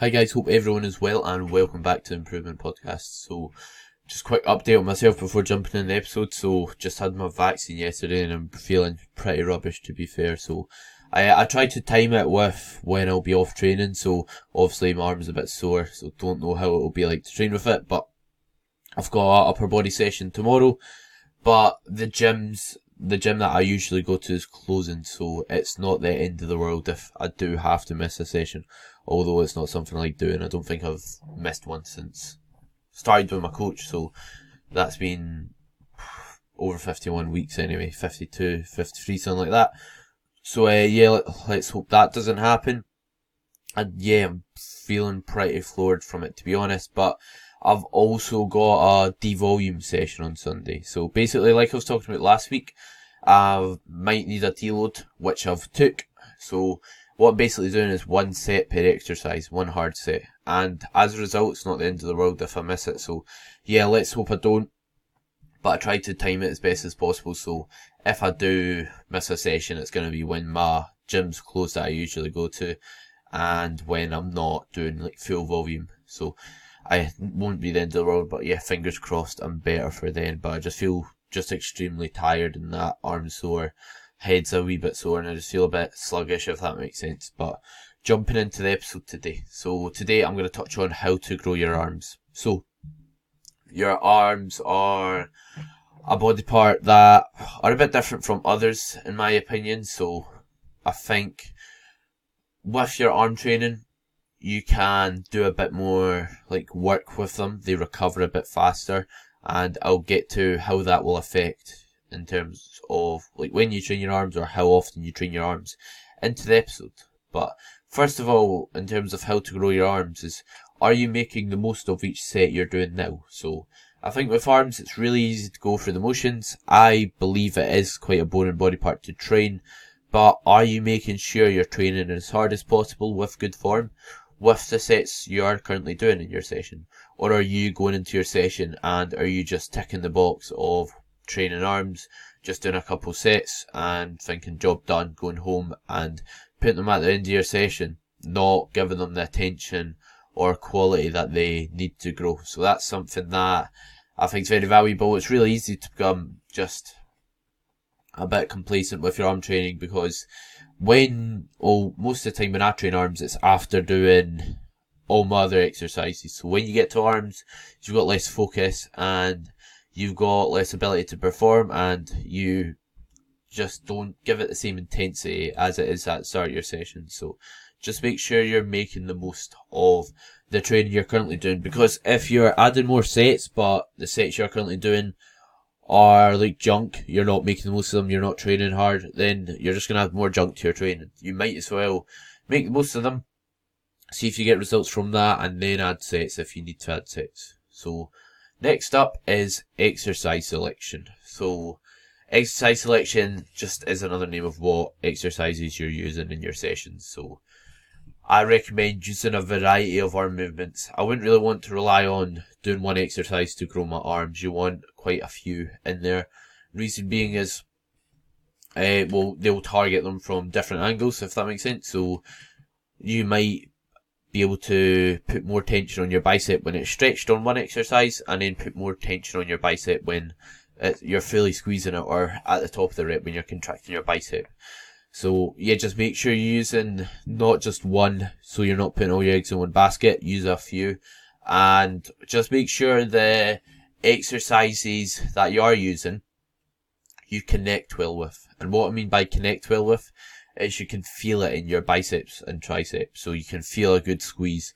Hi guys, hope everyone is well and welcome back to Improvement Podcast. So, just quick update on myself before jumping in the episode. So, just had my vaccine yesterday and I'm feeling pretty rubbish to be fair. So, I I tried to time it with when I'll be off training. So, obviously my arm's a bit sore, so don't know how it'll be like to train with it. But I've got an upper body session tomorrow. But the gyms, the gym that I usually go to is closing, so it's not the end of the world if I do have to miss a session although it's not something I like doing. I don't think I've missed one since started with my coach, so that's been over 51 weeks anyway, 52, 53, something like that. So uh, yeah, let, let's hope that doesn't happen. And yeah, I'm feeling pretty floored from it to be honest, but I've also got a devolume session on Sunday. So basically, like I was talking about last week, I might need a deload, which I've took. So what I'm basically doing is one set per exercise, one hard set. And as a result, it's not the end of the world if I miss it. So yeah, let's hope I don't. But I try to time it as best as possible. So if I do miss a session, it's going to be when my gym's closed that I usually go to and when I'm not doing like full volume. So I won't be the end of the world, but yeah, fingers crossed I'm better for then. But I just feel just extremely tired and that arm sore head's a wee bit sore and I just feel a bit sluggish if that makes sense. But jumping into the episode today. So today I'm going to touch on how to grow your arms. So your arms are a body part that are a bit different from others in my opinion. So I think with your arm training, you can do a bit more like work with them. They recover a bit faster and I'll get to how that will affect in terms of like when you train your arms or how often you train your arms into the episode. But first of all, in terms of how to grow your arms is are you making the most of each set you're doing now? So I think with arms it's really easy to go through the motions. I believe it is quite a boring body part to train, but are you making sure you're training as hard as possible with good form? With the sets you are currently doing in your session? Or are you going into your session and are you just ticking the box of training arms, just doing a couple sets and thinking job done, going home and putting them at the end of your session, not giving them the attention or quality that they need to grow. So that's something that I think is very valuable. It's really easy to become just a bit complacent with your arm training because when, oh, most of the time when I train arms, it's after doing all my other exercises. So when you get to arms, you've got less focus and you've got less ability to perform and you just don't give it the same intensity as it is at start of your session. So just make sure you're making the most of the training you're currently doing because if you're adding more sets but the sets you're currently doing are like junk, you're not making the most of them, you're not training hard, then you're just gonna have more junk to your training. You might as well make the most of them, see if you get results from that, and then add sets if you need to add sets. So Next up is exercise selection. So, exercise selection just is another name of what exercises you're using in your sessions. So, I recommend using a variety of arm movements. I wouldn't really want to rely on doing one exercise to grow my arms. You want quite a few in there. Reason being is, uh, well, they'll target them from different angles, if that makes sense. So, you might be able to put more tension on your bicep when it's stretched on one exercise and then put more tension on your bicep when it, you're fully squeezing it or at the top of the rep when you're contracting your bicep. So yeah, just make sure you're using not just one, so you're not putting all your eggs in one basket. Use a few, and just make sure the exercises that you are using you connect well with. And what I mean by connect well with is you can feel it in your biceps and triceps. So you can feel a good squeeze.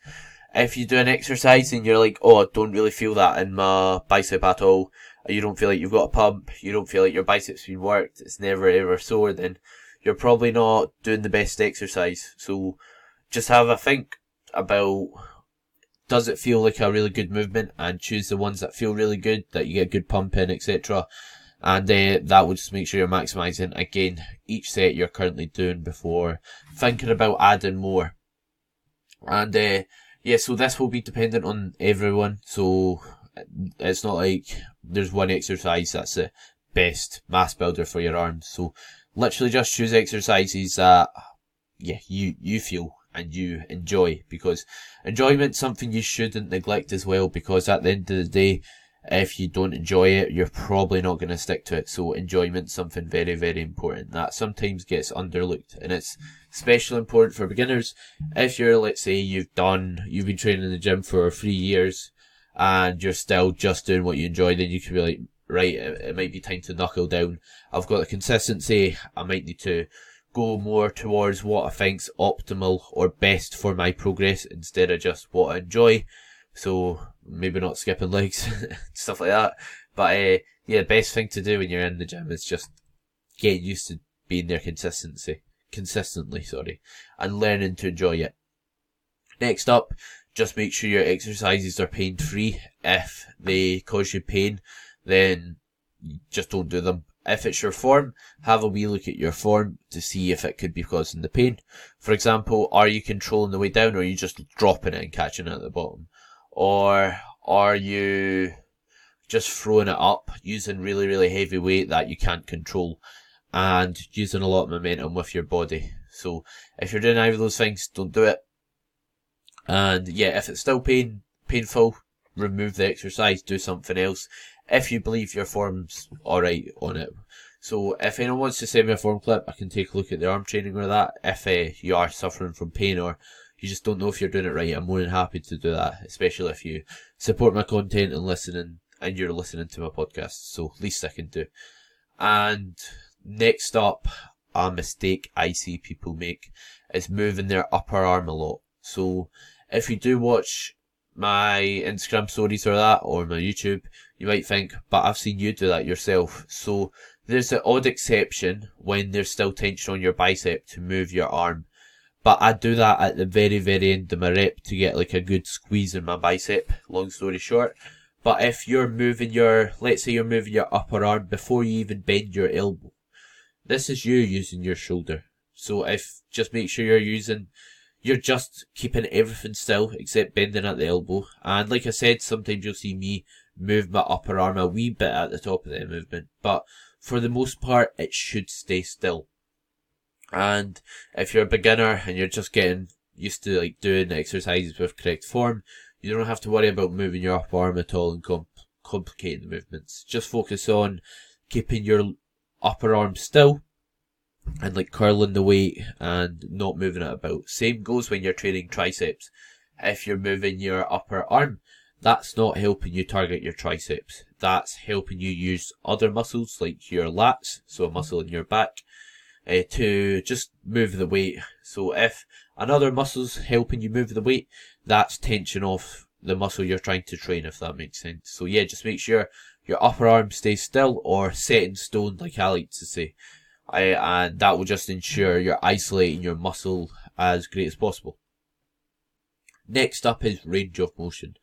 If you do an exercise and you're like, oh, I don't really feel that in my bicep at all, you don't feel like you've got a pump, you don't feel like your biceps been worked, it's never ever sore, then you're probably not doing the best exercise. So just have a think about does it feel like a really good movement and choose the ones that feel really good, that you get good pump in, etc and uh, that will just make sure you're maximizing again each set you're currently doing before thinking about adding more. And uh, yeah, so this will be dependent on everyone. So it's not like there's one exercise that's the best mass builder for your arms. So literally just choose exercises that yeah you you feel and you enjoy because enjoyment's something you shouldn't neglect as well because at the end of the day, if you don't enjoy it, you're probably not going to stick to it. So enjoyment's something very, very important that sometimes gets underlooked and it's especially important for beginners. If you're, let's say you've done, you've been training in the gym for three years and you're still just doing what you enjoy, then you can be like, right, it, it might be time to knuckle down. I've got the consistency. I might need to go more towards what I think's optimal or best for my progress instead of just what I enjoy. So maybe not skipping legs, stuff like that. But uh, yeah, the best thing to do when you're in the gym is just getting used to being there consistency, consistently, sorry, and learning to enjoy it. Next up, just make sure your exercises are pain free. If they cause you pain, then just don't do them. If it's your form, have a wee look at your form to see if it could be causing the pain. For example, are you controlling the way down or are you just dropping it and catching it at the bottom? Or are you just throwing it up using really, really heavy weight that you can't control and using a lot of momentum with your body? So if you're doing either of those things, don't do it. And yeah, if it's still pain, painful, remove the exercise, do something else. If you believe your form's alright on it. So if anyone wants to send me a form clip, I can take a look at the arm training or that. If uh, you are suffering from pain or you just don't know if you're doing it right, I'm more than happy to do that, especially if you support my content and listening and you're listening to my podcast. So least I can do. And next up, a mistake I see people make is moving their upper arm a lot. So if you do watch my Instagram stories or that, or my YouTube, you might think, but I've seen you do that yourself. So there's an odd exception when there's still tension on your bicep to move your arm but I do that at the very, very end of my rep to get like a good squeeze in my bicep, long story short. But if you're moving your, let's say you're moving your upper arm before you even bend your elbow, this is you using your shoulder. So if, just make sure you're using, you're just keeping everything still except bending at the elbow. And like I said, sometimes you'll see me move my upper arm a wee bit at the top of the movement. But for the most part, it should stay still. And if you're a beginner and you're just getting used to like doing exercises with correct form, you don't have to worry about moving your upper arm at all and comp- complicating the movements. Just focus on keeping your upper arm still and like curling the weight and not moving it about. Same goes when you're training triceps. If you're moving your upper arm, that's not helping you target your triceps. That's helping you use other muscles like your lats, so a muscle in your back, uh, to just move the weight. So if another muscle's helping you move the weight, that's tension off the muscle you're trying to train, if that makes sense. So yeah, just make sure your upper arm stays still or set in stone, like I like to say. I, and that will just ensure you're isolating your muscle as great as possible. Next up is range of motion.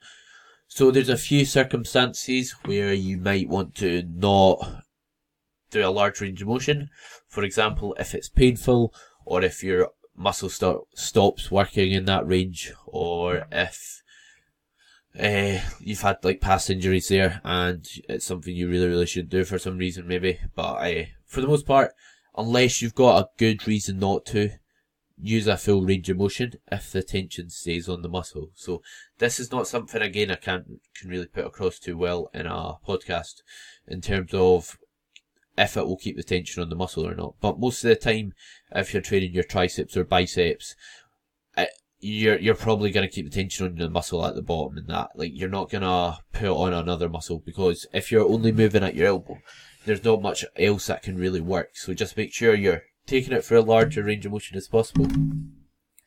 So there's a few circumstances where you might want to not do a large range of motion. For example, if it's painful or if your muscle start, stops working in that range or if uh, you've had like past injuries there and it's something you really, really should do for some reason maybe. But uh, for the most part, unless you've got a good reason not to, use a full range of motion if the tension stays on the muscle. So this is not something again I can't can really put across too well in a podcast in terms of if it will keep the tension on the muscle or not. But most of the time, if you're training your triceps or biceps, it, uh, you're you're probably going to keep the tension on the muscle at the bottom and that. Like you're not going to put on another muscle because if you're only moving at your elbow, there's not much else that can really work. So just make sure you're taking it for a larger range of motion as possible.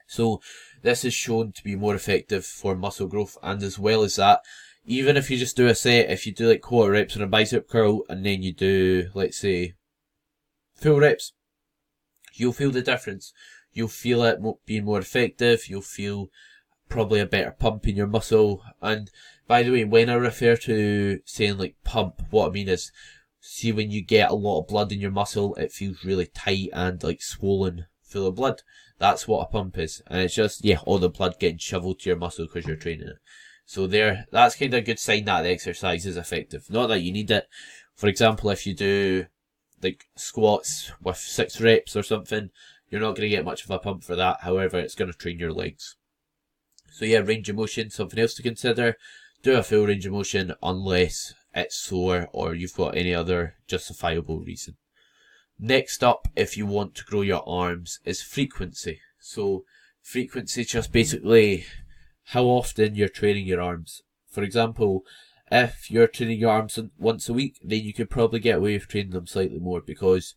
So this is shown to be more effective for muscle growth and as well as that, even if you just do a set, if you do like quarter reps on a bicep curl and then you do, let's say, full reps, you'll feel the difference. You'll feel it being more effective. You'll feel probably a better pump in your muscle. And by the way, when I refer to saying like pump, what I mean is, see when you get a lot of blood in your muscle, it feels really tight and like swollen, full of blood. That's what a pump is. And it's just, yeah, all the blood getting shoveled to your muscle because you're training it. So there, that's kind of a good sign that the exercise is effective. Not that you need it. For example, if you do like squats with six reps or something, you're not going to get much of a pump for that. However, it's going to train your legs. So yeah, range of motion, something else to consider. Do a full range of motion unless it's sore or you've got any other justifiable reason. Next up, if you want to grow your arms, is frequency. So frequency just basically how often you're training your arms. For example, if you're training your arms once a week, then you could probably get away with training them slightly more because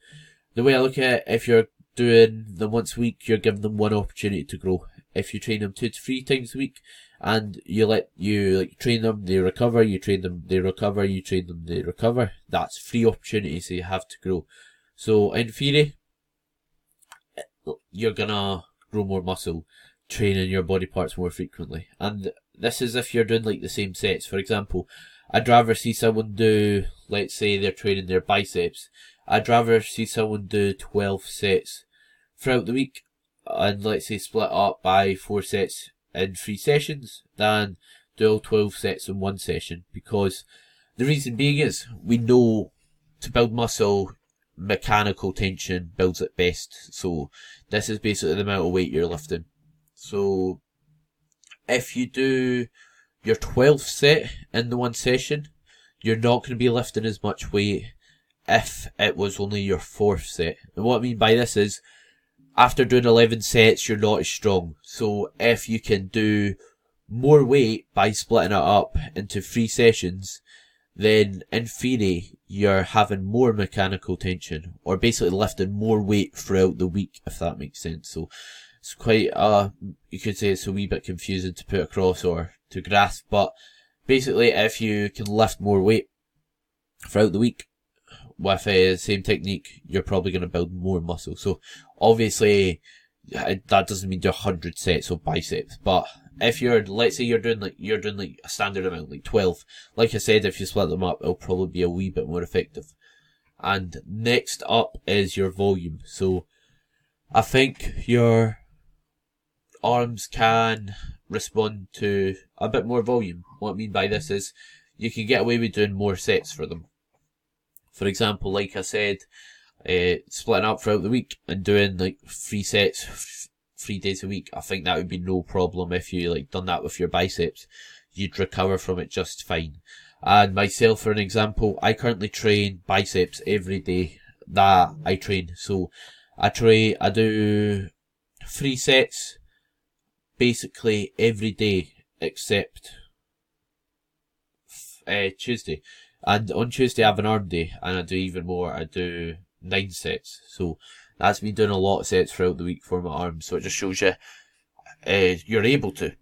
the way I look at it, if you're doing them once a week, you're giving them one opportunity to grow. If you train them two to three times a week, and you let you like train them, they recover. You train them, they recover. You train them, they recover. That's three opportunities you have to grow. So in theory, you're gonna grow more muscle, training your body parts more frequently. And this is if you're doing like the same sets. For example, I'd rather see someone do, let's say they're training their biceps. I'd rather see someone do 12 sets throughout the week and let's say split up by four sets in three sessions than do all 12 sets in one session because the reason being is we know to build muscle mechanical tension builds it best so this is basically the amount of weight you're lifting so if you do your 12th set in the one session you're not going to be lifting as much weight if it was only your fourth set and what I mean by this is after doing 11 sets, you're not as strong. So if you can do more weight by splitting it up into three sessions, then in theory, you're having more mechanical tension, or basically lifting more weight throughout the week, if that makes sense. So it's quite, uh, you could say it's a wee bit confusing to put across or to grasp, but basically if you can lift more weight throughout the week, with the uh, same technique, you're probably going to build more muscle. So obviously, that doesn't mean do 100 sets of biceps, but if you're, let's say you're doing like, you're doing like a standard amount, like 12, like I said, if you split them up, it'll probably be a wee bit more effective. And next up is your volume. So I think your arms can respond to a bit more volume. What I mean by this is you can get away with doing more sets for them. For example, like I said, uh, splitting up throughout the week and doing like three sets, f- three days a week, I think that would be no problem if you like done that with your biceps. You'd recover from it just fine. And myself, for an example, I currently train biceps every day that I train. So I train, I do three sets basically every day except uh, Tuesday. And on Tuesday I have an arm day, and I do even more. I do nine sets. So that's me doing a lot of sets throughout the week for my arms. So it just shows you uh, you're able to.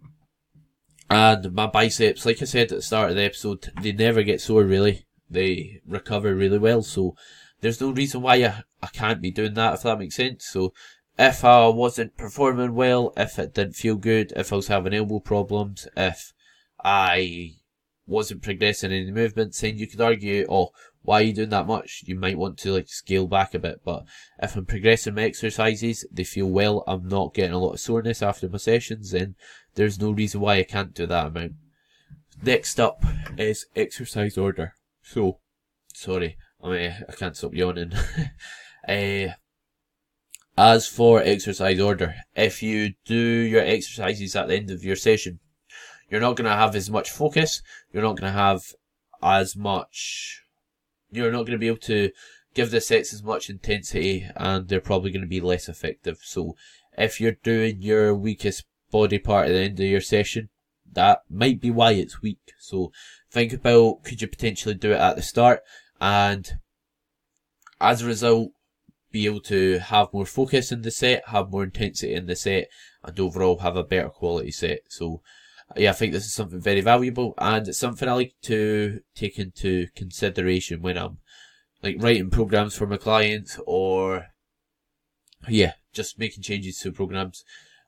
And my biceps, like I said at the start of the episode, they never get sore really. They recover really well. So there's no reason why I, I can't be doing that if that makes sense. So if I wasn't performing well, if it didn't feel good, if I was having elbow problems, if I wasn't progressing in the movements, then you could argue, oh, why are you doing that much? You might want to like scale back a bit. But if I'm progressing my exercises, they feel well, I'm not getting a lot of soreness after my sessions, then there's no reason why I can't do that amount. Next up is exercise order. So, sorry, I mean, I can't stop yawning. uh, as for exercise order, if you do your exercises at the end of your session, you're not going to have as much focus. You're not going to have as much. You're not going to be able to give the sets as much intensity, and they're probably going to be less effective. So, if you're doing your weakest body part at the end of your session, that might be why it's weak. So, think about could you potentially do it at the start, and as a result, be able to have more focus in the set, have more intensity in the set, and overall have a better quality set. So, yeah, I think this is something very valuable and it's something I like to take into consideration when I'm like writing programs for my clients or yeah, just making changes to programs.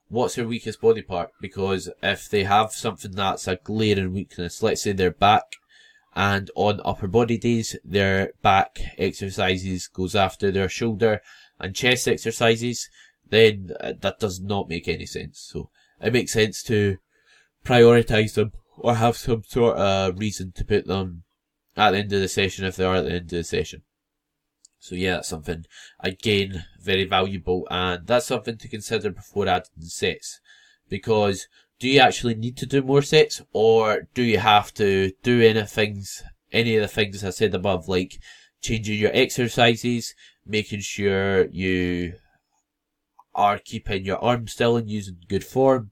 What's their weakest body part? Because if they have something that's a glaring weakness, let's say their back and on upper body days, their back exercises goes after their shoulder and chest exercises, then uh, that does not make any sense. So it makes sense to prioritize them or have some sort of reason to put them at the end of the session if they are at the end of the session. So yeah, that's something again very valuable, and that's something to consider before adding sets, because do you actually need to do more sets, or do you have to do any things, any of the things I said above, like changing your exercises, making sure you are keeping your arms still and using good form,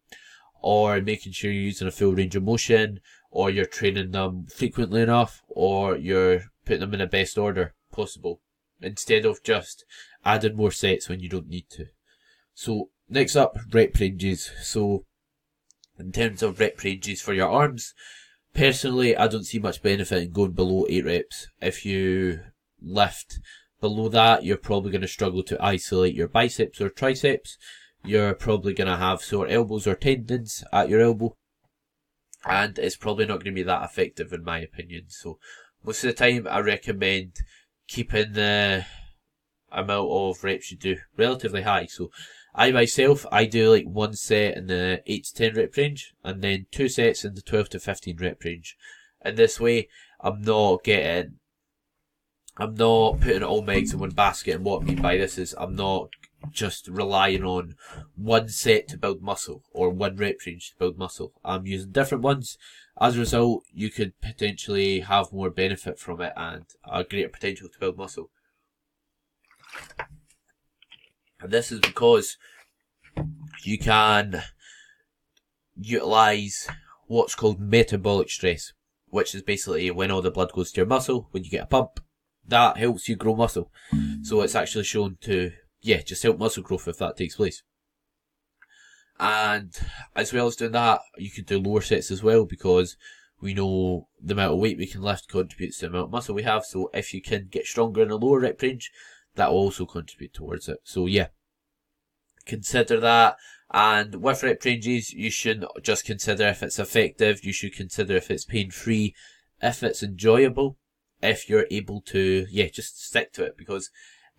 or making sure you're using a full range of motion, or you're training them frequently enough, or you're putting them in the best order possible, instead of just adding more sets when you don't need to. So, next up, rep ranges. So, in terms of rep ranges for your arms, personally, I don't see much benefit in going below 8 reps. If you lift below that, you're probably going to struggle to isolate your biceps or triceps. You're probably going to have sore elbows or tendons at your elbow. And it's probably not going to be that effective in my opinion. So most of the time I recommend keeping the amount of reps you do relatively high. So I myself, I do like one set in the 8 to 10 rep range and then two sets in the 12 to 15 rep range. In this way, I'm not getting I'm not putting all my eggs in one basket. And what I mean by this is I'm not just relying on one set to build muscle or one rep range to build muscle. I'm using different ones. As a result, you could potentially have more benefit from it and a greater potential to build muscle. And this is because you can utilize what's called metabolic stress, which is basically when all the blood goes to your muscle, when you get a pump, that helps you grow muscle. So it's actually shown to, yeah, just help muscle growth if that takes place. And as well as doing that, you could do lower sets as well because we know the amount of weight we can lift contributes to the amount of muscle we have. So if you can get stronger in a lower rep range, that also contribute towards it. So yeah, consider that. And with rep ranges, you should just consider if it's effective. You should consider if it's pain free, if it's enjoyable, if you're able to, yeah, just stick to it because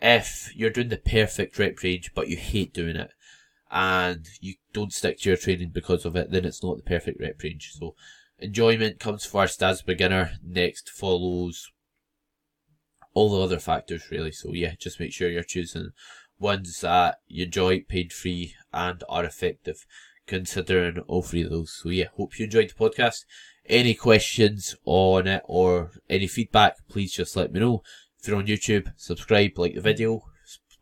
if you're doing the perfect rep range but you hate doing it and you don't stick to your training because of it, then it's not the perfect rep range. So enjoyment comes first as beginner, next follows all the other factors really. So yeah, just make sure you're choosing ones that you enjoy, paid free and are effective considering all three of those. So yeah, hope you enjoyed the podcast any questions on it or any feedback, please just let me know. If you're on YouTube, subscribe, like the video,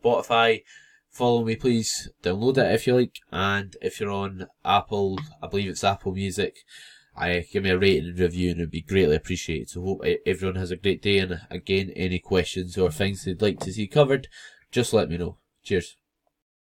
Spotify, follow me please, download it if you like, and if you're on Apple, I believe it's Apple Music, I give me a rating and review and it'd be greatly appreciated. So hope everyone has a great day and again, any questions or things they'd like to see covered, just let me know. Cheers.